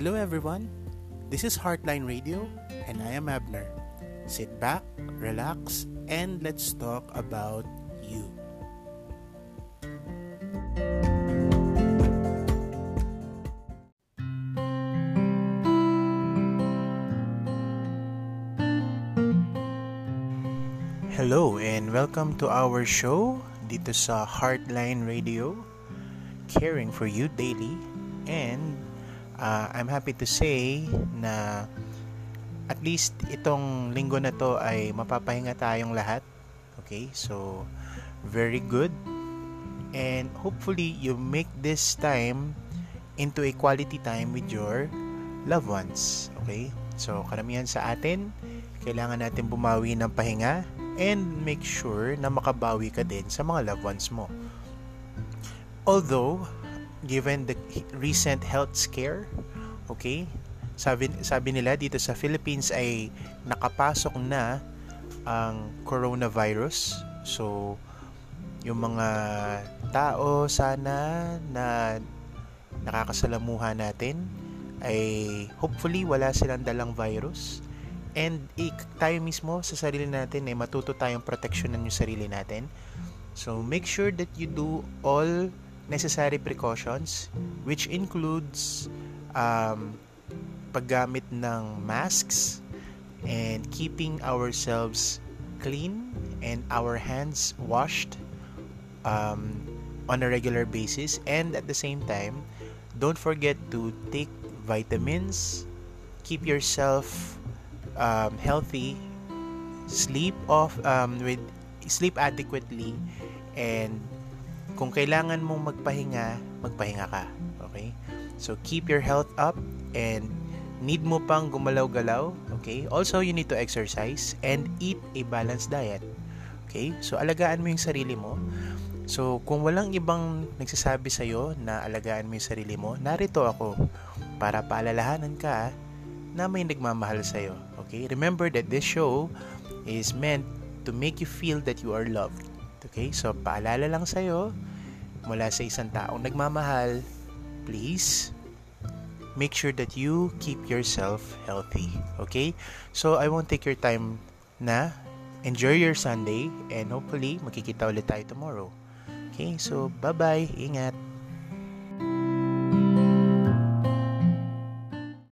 Hello, everyone. This is Heartline Radio, and I am Abner. Sit back, relax, and let's talk about you. Hello, and welcome to our show dito sa Heartline Radio, caring for you daily. And uh, I'm happy to say na at least itong linggo na to ay mapapahinga tayong lahat. Okay, so very good. And hopefully you make this time into a quality time with your loved ones. Okay, so karamihan sa atin, kailangan natin bumawi ng pahinga and make sure na makabawi ka din sa mga loved ones mo. Although, given the recent health scare, okay, sabi, sabi nila dito sa Philippines ay nakapasok na ang coronavirus. So, yung mga tao sana na nakakasalamuha natin ay hopefully wala silang dalang virus and ik, tayo mismo sa sarili natin ay matuto tayong proteksyonan yung sarili natin. So make sure that you do all necessary precautions which includes um, paggamit ng masks and keeping ourselves clean and our hands washed um, on a regular basis. And at the same time don't forget to take vitamins keep yourself um, healthy, sleep off um, with sleep adequately and kung kailangan mong magpahinga, magpahinga ka. Okay? So keep your health up and need mo pang gumalaw-galaw, okay? Also, you need to exercise and eat a balanced diet. Okay? So alagaan mo yung sarili mo. So, kung walang ibang nagsasabi sa'yo na alagaan mo yung sarili mo, narito ako para paalalahanan ka na may nagmamahal sa'yo. Okay? Remember that this show is meant to make you feel that you are loved. Okay? So, paalala lang sa'yo mula sa isang taong nagmamahal, please make sure that you keep yourself healthy. Okay? So, I won't take your time na. Enjoy your Sunday and hopefully makikita ulit tayo tomorrow. Okay? So, bye-bye. Ingat.